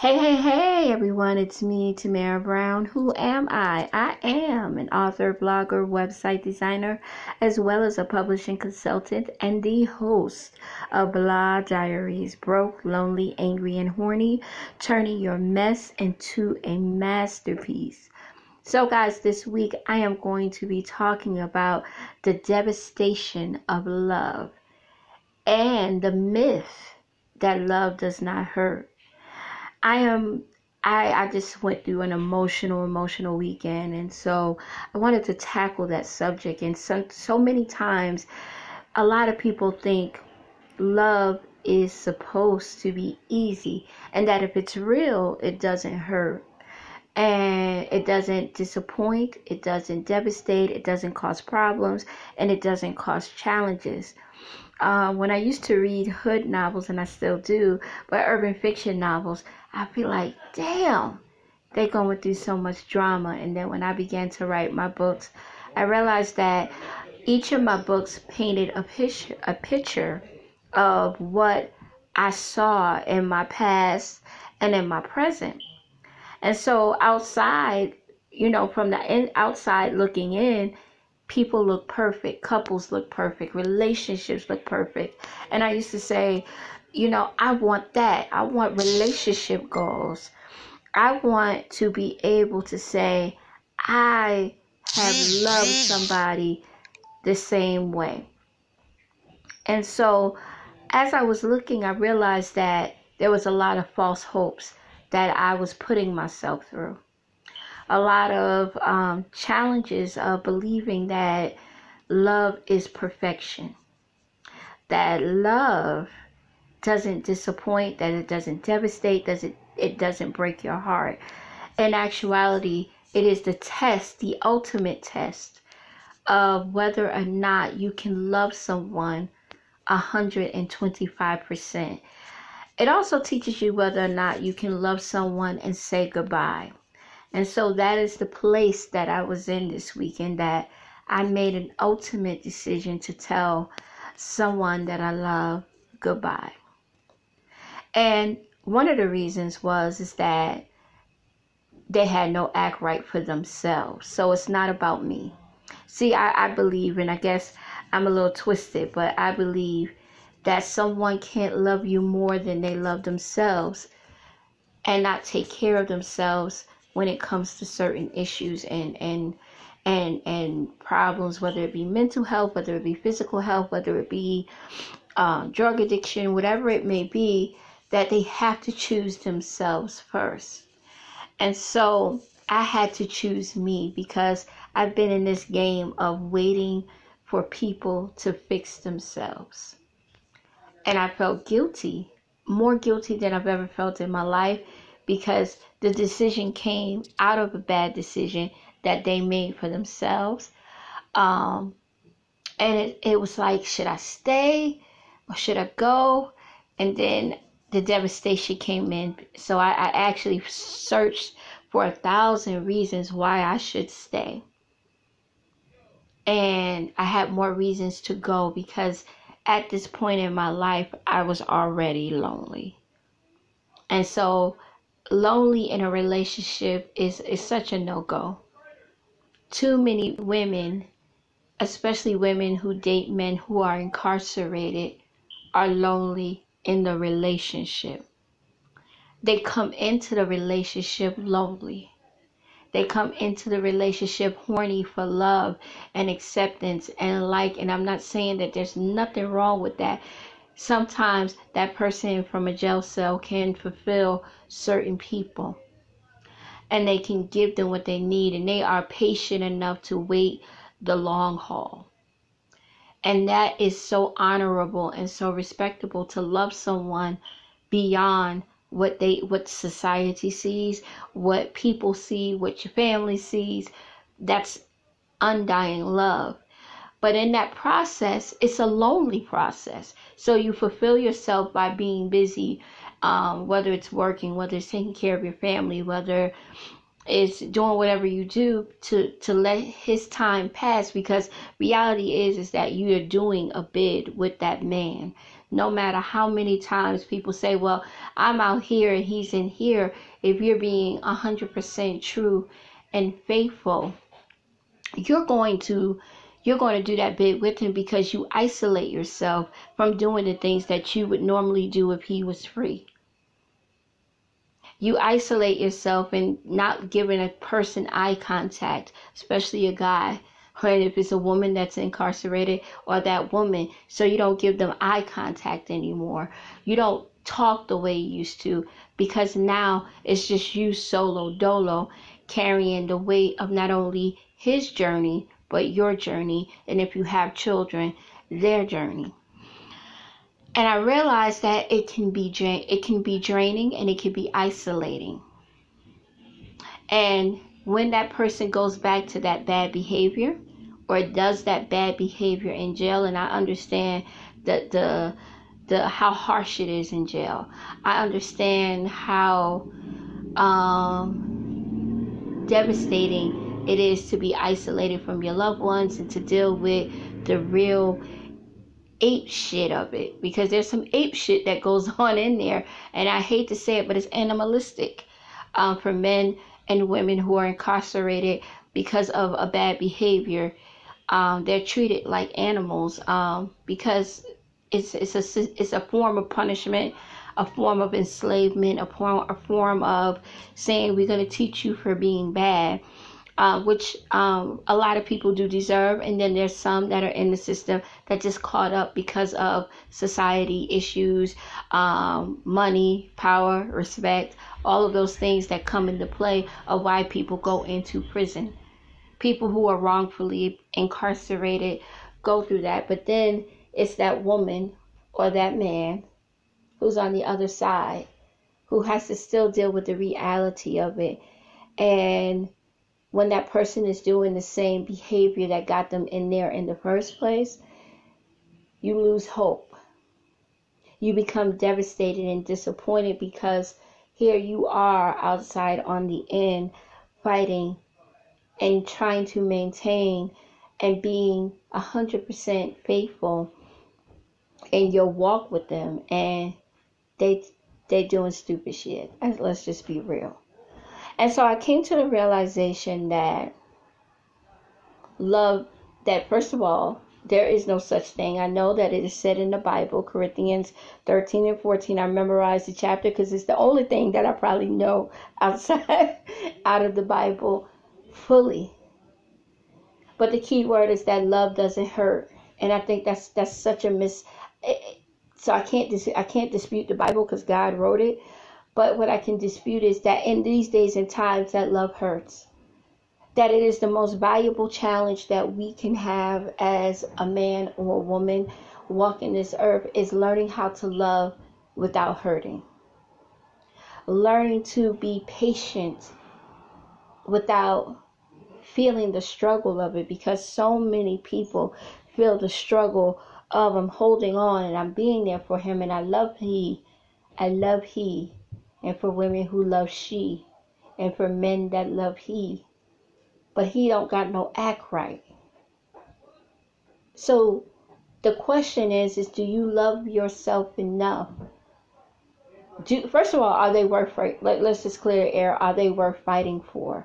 Hey, hey, hey, everyone, it's me, Tamara Brown. Who am I? I am an author, blogger, website designer, as well as a publishing consultant and the host of Blah Diaries Broke, Lonely, Angry, and Horny, turning your mess into a masterpiece. So, guys, this week I am going to be talking about the devastation of love and the myth that love does not hurt. I am I I just went through an emotional emotional weekend and so I wanted to tackle that subject and so so many times a lot of people think love is supposed to be easy and that if it's real it doesn't hurt and it doesn't disappoint, it doesn't devastate, it doesn't cause problems, and it doesn't cause challenges. Uh, when I used to read hood novels, and I still do, but urban fiction novels, I feel like, damn, they're going through so much drama. And then when I began to write my books, I realized that each of my books painted a picture, a picture of what I saw in my past and in my present. And so outside, you know, from the in, outside looking in, people look perfect, couples look perfect, relationships look perfect. And I used to say, you know, I want that. I want relationship goals. I want to be able to say, I have loved somebody the same way. And so, as I was looking, I realized that there was a lot of false hopes that I was putting myself through. A lot of um, challenges of believing that love is perfection, that love doesn't disappoint, that it doesn't devastate, does it it doesn't break your heart. In actuality, it is the test, the ultimate test of whether or not you can love someone 125%. It also teaches you whether or not you can love someone and say goodbye. And so that is the place that I was in this weekend that I made an ultimate decision to tell someone that I love goodbye. And one of the reasons was is that they had no act right for themselves. So it's not about me. See, I, I believe, and I guess I'm a little twisted, but I believe that someone can't love you more than they love themselves and not take care of themselves when it comes to certain issues and and and and problems whether it be mental health whether it be physical health whether it be um, drug addiction whatever it may be that they have to choose themselves first. And so I had to choose me because I've been in this game of waiting for people to fix themselves. And I felt guilty, more guilty than I've ever felt in my life because the decision came out of a bad decision that they made for themselves. Um, and it, it was like, should I stay or should I go? And then the devastation came in. So I, I actually searched for a thousand reasons why I should stay. And I had more reasons to go because at this point in my life, I was already lonely. And so, lonely in a relationship is, is such a no go. Too many women, especially women who date men who are incarcerated, are lonely in the relationship. They come into the relationship lonely. They come into the relationship horny for love and acceptance and like. And I'm not saying that there's nothing wrong with that. Sometimes that person from a jail cell can fulfill certain people and they can give them what they need and they are patient enough to wait the long haul. And that is so honorable and so respectable to love someone beyond what they what society sees, what people see, what your family sees. That's undying love. But in that process, it's a lonely process. So you fulfill yourself by being busy, um, whether it's working, whether it's taking care of your family, whether is doing whatever you do to to let his time pass because reality is is that you are doing a bid with that man no matter how many times people say, Well, I'm out here and he's in here, if you're being 100% true and faithful, you're going to you're going to do that bid with him because you isolate yourself from doing the things that you would normally do if he was free. You isolate yourself and not giving a person eye contact, especially a guy, or if it's a woman that's incarcerated or that woman, so you don't give them eye contact anymore. You don't talk the way you used to because now it's just you solo dolo carrying the weight of not only his journey but your journey, and if you have children, their journey. And I realized that it can be dra- it can be draining and it can be isolating. And when that person goes back to that bad behavior or does that bad behavior in jail, and I understand that the the how harsh it is in jail. I understand how um, devastating it is to be isolated from your loved ones and to deal with the real ape shit of it because there's some ape shit that goes on in there and i hate to say it but it's animalistic um, for men and women who are incarcerated because of a bad behavior. Um, they're treated like animals um, because it's it's a it's a form of punishment a form of enslavement a form a form of saying we're going to teach you for being bad uh, which um, a lot of people do deserve. And then there's some that are in the system that just caught up because of society issues, um, money, power, respect, all of those things that come into play of why people go into prison. People who are wrongfully incarcerated go through that. But then it's that woman or that man who's on the other side who has to still deal with the reality of it. And when that person is doing the same behavior that got them in there in the first place, you lose hope. You become devastated and disappointed because here you are outside on the end fighting and trying to maintain and being 100% faithful in your walk with them and they they doing stupid shit. Let's just be real. And so I came to the realization that love, that first of all, there is no such thing. I know that it is said in the Bible, Corinthians 13 and 14. I memorized the chapter because it's the only thing that I probably know outside out of the Bible fully. But the key word is that love doesn't hurt, and I think that's that's such a miss. So I can't dis- I can't dispute the Bible because God wrote it, but what I can dispute is that in these days and times that love hurts. That it is the most valuable challenge that we can have as a man or a woman walking this earth is learning how to love without hurting. Learning to be patient without feeling the struggle of it because so many people feel the struggle of I'm holding on and I'm being there for him and I love he I love he and for women who love she, and for men that love he. But he don't got no act right. So the question is, is do you love yourself enough? Do, first of all, are they worth? Let, let's just clear air. Are they worth fighting for?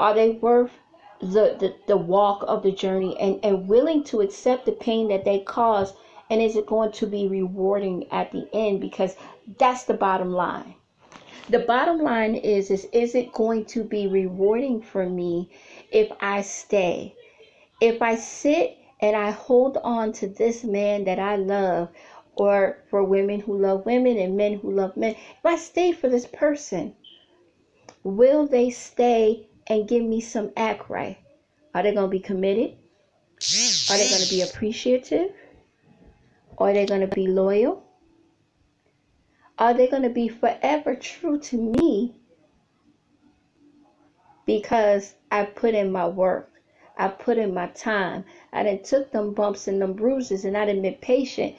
Are they worth the, the, the walk of the journey and, and willing to accept the pain that they cause? And is it going to be rewarding at the end? Because that's the bottom line the bottom line is is is it going to be rewarding for me if I stay? If I sit and I hold on to this man that I love or for women who love women and men who love men, if I stay for this person, will they stay and give me some act right? Are they going to be committed? Are they going to be appreciative? Are they going to be loyal? Are they going to be forever true to me because I put in my work? I put in my time. I didn't took them bumps and them bruises and I didn't been patient.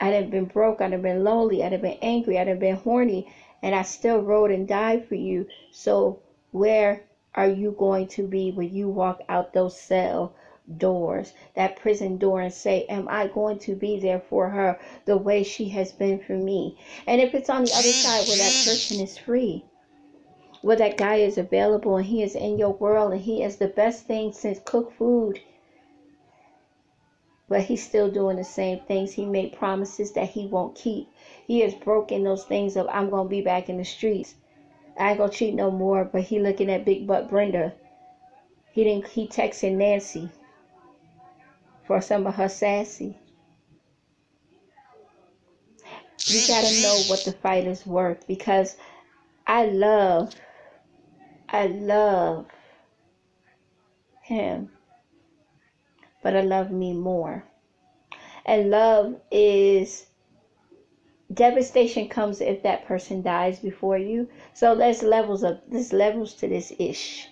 I didn't been broke. I didn't been lonely. I didn't been angry. I didn't been horny. And I still rode and died for you. So where are you going to be when you walk out those cell doors, that prison door, and say, Am I going to be there for her the way she has been for me? And if it's on the other side where that person is free, where that guy is available and he is in your world and he is the best thing since cooked food, but he's still doing the same things. He made promises that he won't keep. He has broken those things of I'm gonna be back in the streets. I ain't gonna cheat no more. But he looking at Big Butt Brenda. He didn't. He texting Nancy for some of her sassy. You gotta know what the fight is worth because I love, I love him, but I love me more. And love is devastation comes if that person dies before you. So there's levels of there's levels to this ish.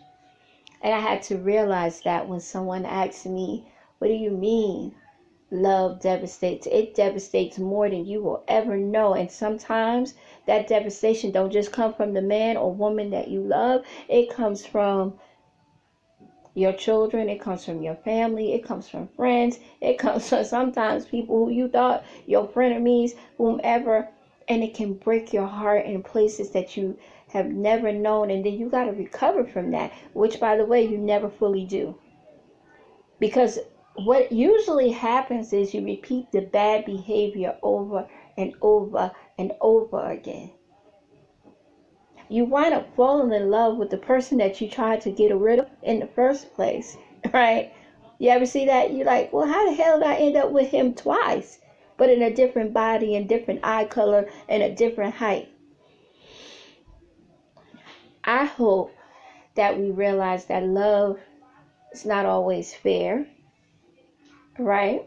And I had to realize that when someone asked me what do you mean? Love devastates. It devastates more than you will ever know. And sometimes that devastation don't just come from the man or woman that you love. It comes from your children, it comes from your family, it comes from friends, it comes from sometimes people who you thought your frenemies, whomever, and it can break your heart in places that you have never known, and then you got to recover from that, which by the way, you never fully do. Because what usually happens is you repeat the bad behavior over and over and over again. You wind up falling in love with the person that you tried to get rid of in the first place, right? You ever see that? You're like, well, how the hell did I end up with him twice, but in a different body and different eye color and a different height? I hope that we realize that love is not always fair right?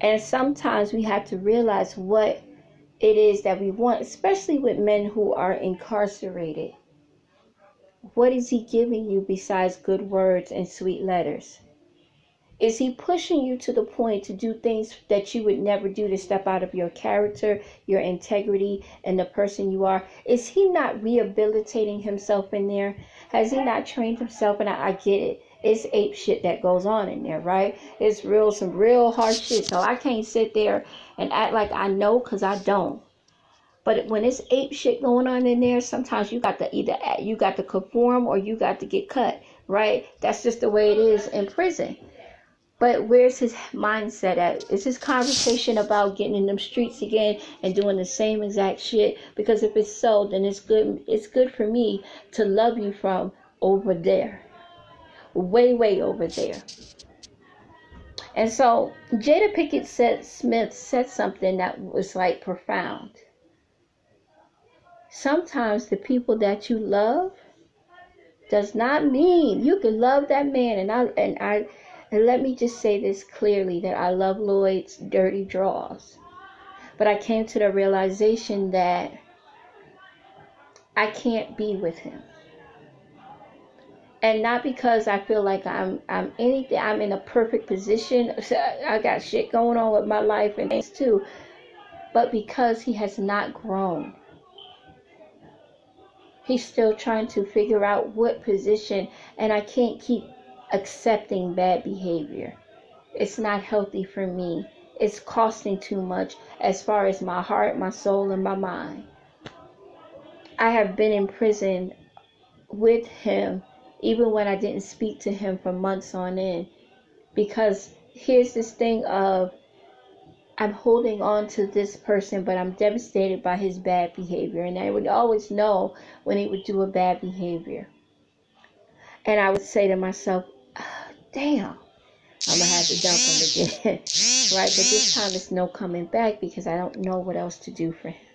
And sometimes we have to realize what it is that we want, especially with men who are incarcerated. What is he giving you besides good words and sweet letters? Is he pushing you to the point to do things that you would never do to step out of your character, your integrity, and the person you are? Is he not rehabilitating himself in there? Has he not trained himself? And I, I get it it's ape shit that goes on in there, right? It's real, some real hard shit. So I can't sit there and act like I know because I don't. But when it's ape shit going on in there, sometimes you got to either you got to conform or you got to get cut, right? That's just the way it is in prison. But where's his mindset at? Is his conversation about getting in them streets again and doing the same exact shit? Because if it's so, then it's good. It's good for me to love you from over there way, way over there. And so Jada Pickett said Smith said something that was like profound. Sometimes the people that you love does not mean you can love that man and I and I and let me just say this clearly that I love Lloyd's dirty draws. But I came to the realization that I can't be with him and not because I feel like I'm I'm anything I'm in a perfect position. I got shit going on with my life and things too, but because he has not grown. He's still trying to figure out what position, and I can't keep accepting bad behavior. It's not healthy for me. It's costing too much as far as my heart, my soul, and my mind. I have been in prison with him even when I didn't speak to him for months on end. Because here's this thing of I'm holding on to this person, but I'm devastated by his bad behavior. And I would always know when he would do a bad behavior. And I would say to myself, damn, I'm going to have to dump him again. right? But this time it's no coming back because I don't know what else to do for him.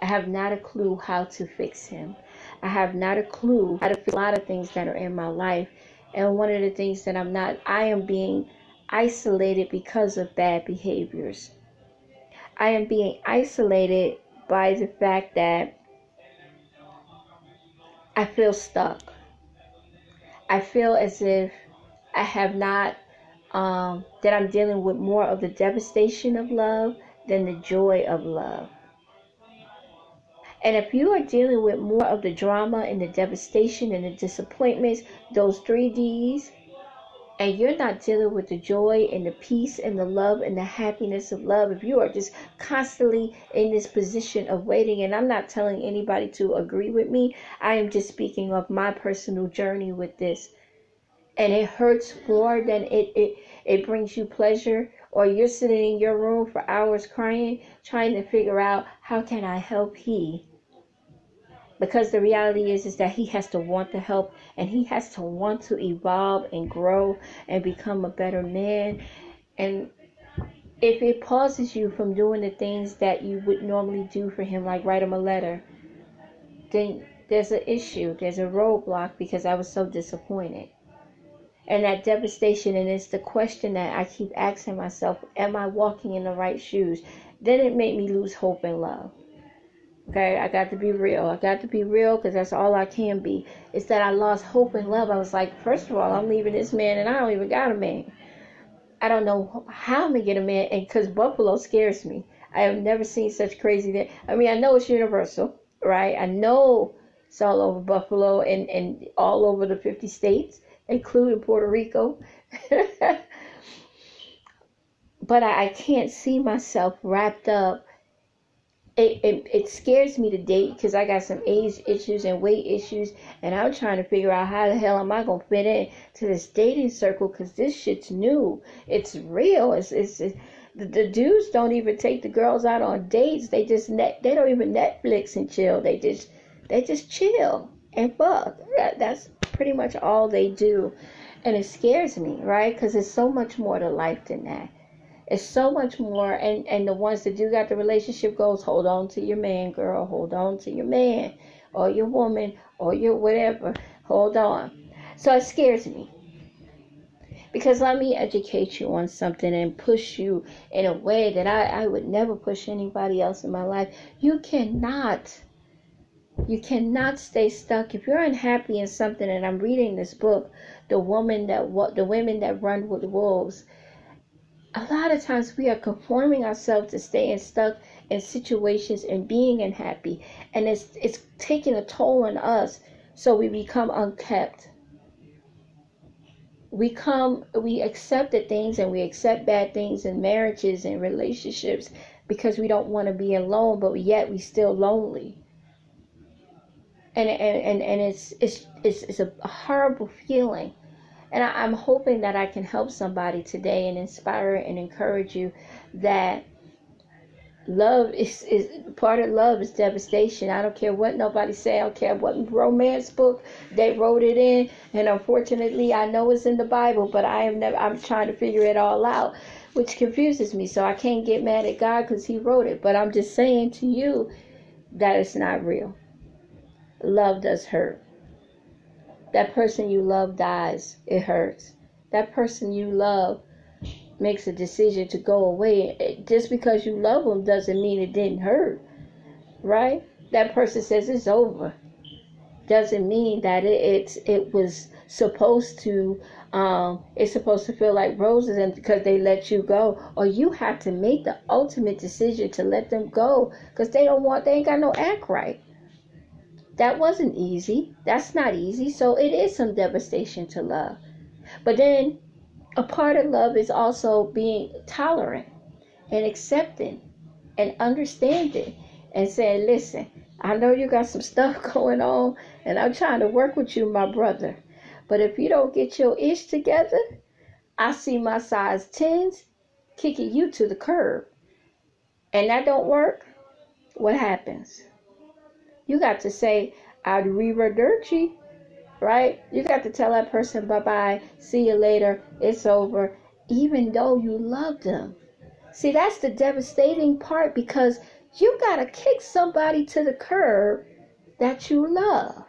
I have not a clue how to fix him. I have not a clue how to fix a lot of things that are in my life. And one of the things that I'm not, I am being isolated because of bad behaviors. I am being isolated by the fact that I feel stuck. I feel as if I have not, um, that I'm dealing with more of the devastation of love than the joy of love. And if you are dealing with more of the drama and the devastation and the disappointments, those three D's, and you're not dealing with the joy and the peace and the love and the happiness of love, if you are just constantly in this position of waiting, and I'm not telling anybody to agree with me, I am just speaking of my personal journey with this. And it hurts more than it, it, it brings you pleasure, or you're sitting in your room for hours crying, trying to figure out how can I help he because the reality is is that he has to want the help and he has to want to evolve and grow and become a better man. And if it pauses you from doing the things that you would normally do for him like write him a letter then there's an issue there's a roadblock because i was so disappointed. And that devastation and it's the question that i keep asking myself am i walking in the right shoes? Then it made me lose hope and love Okay, I got to be real. I got to be real because that's all I can be. It's that I lost hope and love. I was like, first of all, I'm leaving this man and I don't even got a man. I don't know how I'm going to get a man. And because Buffalo scares me. I have never seen such crazy thing. I mean, I know it's universal, right? I know it's all over Buffalo and, and all over the 50 states, including Puerto Rico. but I, I can't see myself wrapped up it, it, it scares me to date because I got some age issues and weight issues, and I'm trying to figure out how the hell am I gonna fit in to this dating circle because this shit's new, it's real, it's it's. the, the dudes don't even take the girls out on dates. They just net. They don't even Netflix and chill. They just they just chill and fuck. That, that's pretty much all they do, and it scares me, right? Because there's so much more to life than that. It's so much more. And, and the ones that do got the relationship goals, hold on to your man, girl. Hold on to your man or your woman or your whatever. Hold on. So it scares me. Because let me educate you on something and push you in a way that I, I would never push anybody else in my life. You cannot you cannot stay stuck if you're unhappy in something and i'm reading this book the woman that the women that run with wolves a lot of times we are conforming ourselves to staying stuck in situations and being unhappy and it's it's taking a toll on us so we become unkept. We come we accept the things and we accept bad things in marriages and relationships because we don't want to be alone but yet we still lonely. And and and, and it's, it's it's it's a horrible feeling and I, am hoping that I can help somebody today and inspire and encourage you that love is, is part of love is devastation. I don't care what nobody say. I don't care what romance book they wrote it in. And unfortunately, I know it's in the Bible, but I am never. I'm trying to figure it all out, which confuses me. So I can't get mad at God because He wrote it. But I'm just saying to you that it's not real. Love does hurt. That person you love dies. It hurts. That person you love makes a decision to go away. Just because you love them doesn't mean it didn't hurt. Right? That person says it's over. Doesn't mean that it, it's it was supposed to um, it's supposed to feel like roses and because they let you go or you have to make the ultimate decision to let them go because they don't want they ain't got no act right that wasn't easy. That's not easy. So it is some devastation to love. But then a part of love is also being tolerant and accepting and understanding and saying, listen, I know you got some stuff going on and I'm trying to work with you, my brother. But if you don't get your ish together, I see my size 10s kicking you to the curb. And that don't work, what happens? You got to say arrivederci, right? You got to tell that person bye bye, see you later, it's over, even though you love them. See, that's the devastating part because you got to kick somebody to the curb that you love.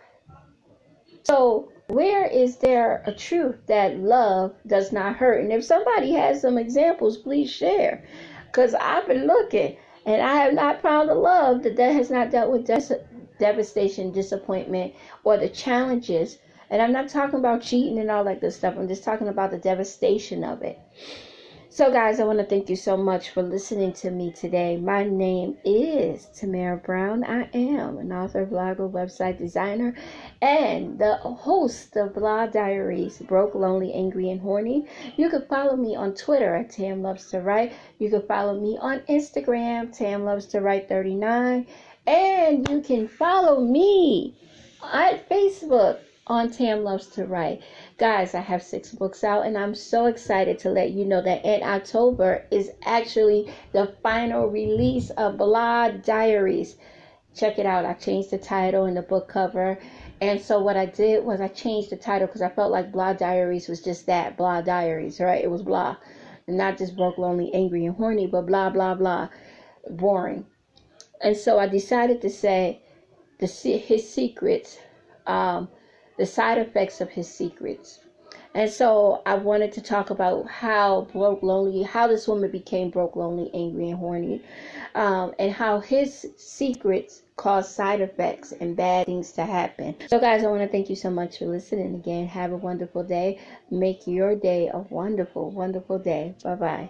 So, where is there a truth that love does not hurt? And if somebody has some examples, please share. Because I've been looking and I have not found a love that, that has not dealt with des- devastation, disappointment, or the challenges. And I'm not talking about cheating and all that good stuff. I'm just talking about the devastation of it. So, guys, I want to thank you so much for listening to me today. My name is Tamara Brown. I am an author, blogger, website designer, and the host of Blah Diaries Broke, Lonely, Angry, and Horny. You can follow me on Twitter at Tam Loves to Write. You can follow me on Instagram, Tam Loves to Write 39. And you can follow me at Facebook on Tam Loves to Write. Guys, I have six books out, and I'm so excited to let you know that in October is actually the final release of Blah Diaries. Check it out. I changed the title and the book cover. And so what I did was I changed the title because I felt like Blah Diaries was just that, Blah Diaries, right? It was blah. Not just broke, lonely, angry, and horny, but blah, blah, blah. Boring. And so I decided to say the his secrets um, the side effects of his secrets. And so I wanted to talk about how broke, lonely, how this woman became broke, lonely, angry, and horny, um, and how his secrets cause side effects and bad things to happen. So, guys, I want to thank you so much for listening again. Have a wonderful day. Make your day a wonderful, wonderful day. Bye bye.